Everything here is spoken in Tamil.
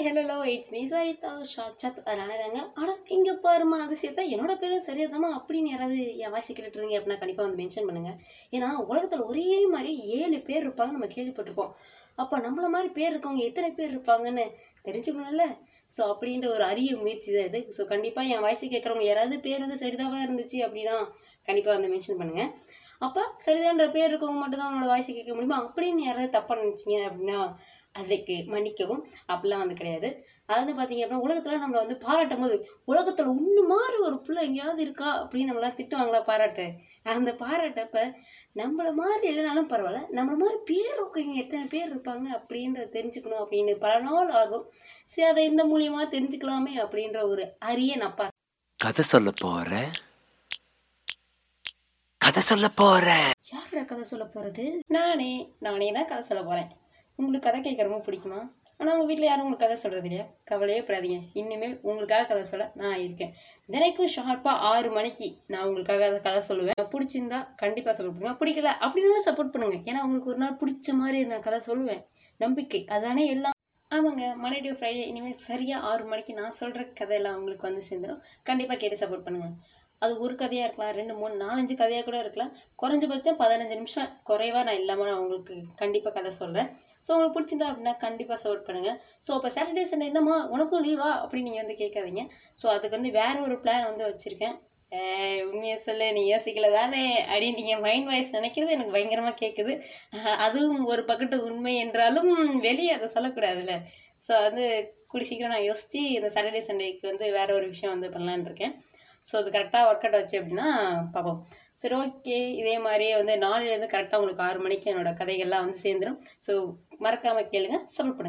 Hi hello it's me Sarita ஷாச்சத் அதனாலதாங்க ஆனால் இங்கே பாருமா அதிசயத்தை என்னோட பேரும் சரியாதாம்மா அப்படின்னு யாராவது என் வாய்ஸ் கேட்டுருங்க அப்படின்னா கண்டிப்பாக வந்து மென்ஷன் பண்ணுங்கள் ஏன்னா உலகத்தில் ஒரே மாதிரி ஏழு பேர் இருப்பாங்க நம்ம கேள்விப்பட்டிருப்போம். அப்போ நம்மள மாதிரி பேர் இருக்கவங்க எத்தனை பேர் இருப்பாங்கன்னு தெரிஞ்சுக்கணும்ல? ஸோ அப்படின்ற ஒரு அரிய முயற்சி தான் இது. ஸோ கண்டிப்பாக என் வாய்ஸ் கேட்குறவங்க யாராவது பேர் வந்து சரிதாவாக இருந்துச்சு அப்படின்னா கண்டிப்பாக வந்து மென்ஷன் பண்ணுங்கள் அப்போ சரிதான்ற பேர் இருக்கவங்க மட்டும்தான் உன்னோட வாய்ஸை வாய்ஸ் கேட்க முடியுமா? அப்படின்னு யாராவது தப்பாக நினச்சிங்க அப்படின்னா அதுக்கு மன்னிக்கவும். அப்படிலாம் வந்து கிடையாது. அதாவது பார்த்தீங்க அப்படின்னா உலகத்தில் நம்மளை வந்து பாராட்டும் போது உலகத்தில் ஒன்று மாதிரி ஒரு பிள்ளை எங்கேயாவது இருக்கா? அப்படின்னு நம்மளாம் திட்டுவாங்களா பாராட்டு? அந்த பாராட்டப்ப நம்மளை மாதிரி இல்லைனாலும் பரவாயில்ல. நம்மளை மாதிரி பேர் இருக்கவங்க எத்தனை பேர் இருப்பாங்க அப்படின்றத தெரிஞ்சுக்கணும் அப்படின்னு பல நாள் ஆகும். சரி அதை இந்த மூலியமாக தெரிஞ்சுக்கலாமே அப்படின்ற ஒரு அரிய நப்பா கதை சொல்ல போகிறேன் கதை சொல்ல போற யாரோட கதை சொல்ல போறது? நானே நானே தான் கதை சொல்ல போறேன். உங்களுக்கு கதை கேட்க ரொம்ப பிடிக்குமா? ஆனால் உங்கள் வீட்டில் யாரும் உங்களுக்கு கதை சொல்கிறது இல்லையா? கவலையே படாதீங்க. இனிமேல் உங்களுக்காக கதை சொல்ல நான் இருக்கேன். தினைக்கும் ஷார்ப்பாக ஆறு மணிக்கு நான் உங்களுக்காக கதை சொல்லுவேன். பிடிச்சிருந்தா கண்டிப்பாக சப்போர்ட் பண்ணுங்க. பிடிக்கல அப்படின்னாலும் சப்போர்ட் பண்ணுங்க. ஏன்னா உங்களுக்கு ஒரு நாள் பிடிச்ச மாதிரி நான் கதை சொல்லுவேன். நம்பிக்கை. அதானே எல்லாம். ஆமாங்க. மண்டே டு ஃப்ரைடே இனிமேல் சரியாக ஆறு மணிக்கு நான் சொல்கிற கதையெல்லாம் உங்களுக்கு வந்து சேர்ந்துடும் கண்டிப்பாக கேட்டு சப்போர்ட் பண்ணுங்கள் அது ஒரு கதையாக இருக்கலாம் ரெண்டு மூணு நாலஞ்சு கதையாக கூட இருக்கலாம். குறைஞ்சபட்சம் பதினஞ்சு நிமிஷம் குறைவாக நான் இல்லாமல் நான் உங்களுக்கு கண்டிப்பாக கதை சொல்கிறேன் ஸோ உங்களுக்கு பிடிச்சிருந்தா அப்படின்னா கண்டிப்பாக சப்போர்ட் பண்ணுங்கள் ஸோ இப்போ சாட்டர்டே சண்டே என்னம்மா உனக்கும் லீவா அப்படின்னு நீங்கள் வந்து கேட்காதீங்க ஸோ அதுக்கு வந்து வேறு ஒரு பிளான் வந்து வச்சுருக்கேன். ஏய், உண்மையை சொல்ல நீ யோசிக்கல தானே அப்படின்னு நீங்கள் மைண்ட் வாய்ஸ் நினைக்கிறது எனக்கு பயங்கரமாக கேட்குது அதுவும் ஒரு பக்கத்து உண்மை என்றாலும் வெளியே அதை சொல்லக்கூடாதுல்ல. ஸோ வந்து கூடி சீக்கிரம் நான் யோசித்து இந்த சாட்டர்டே சண்டேக்கு வந்து வேறு ஒரு விஷயம் வந்து பண்ணலான் இருக்கேன். ஸோ அது கரெக்டாக ஒர்க் அவுட் ஆச்சு அப்படின்னா பார்ப்போம் சரி ஓகே இதே மாதிரியே வந்து நாளையிலேருந்து கரெக்டாக உங்களுக்கு ஆறு மணிக்கு என்னோடய கதைகள்லாம் வந்து சேர்ந்துடும் ஸோ மறக்காமல் கேளுங்க சப்போர்ட் பண்ணுங்கள்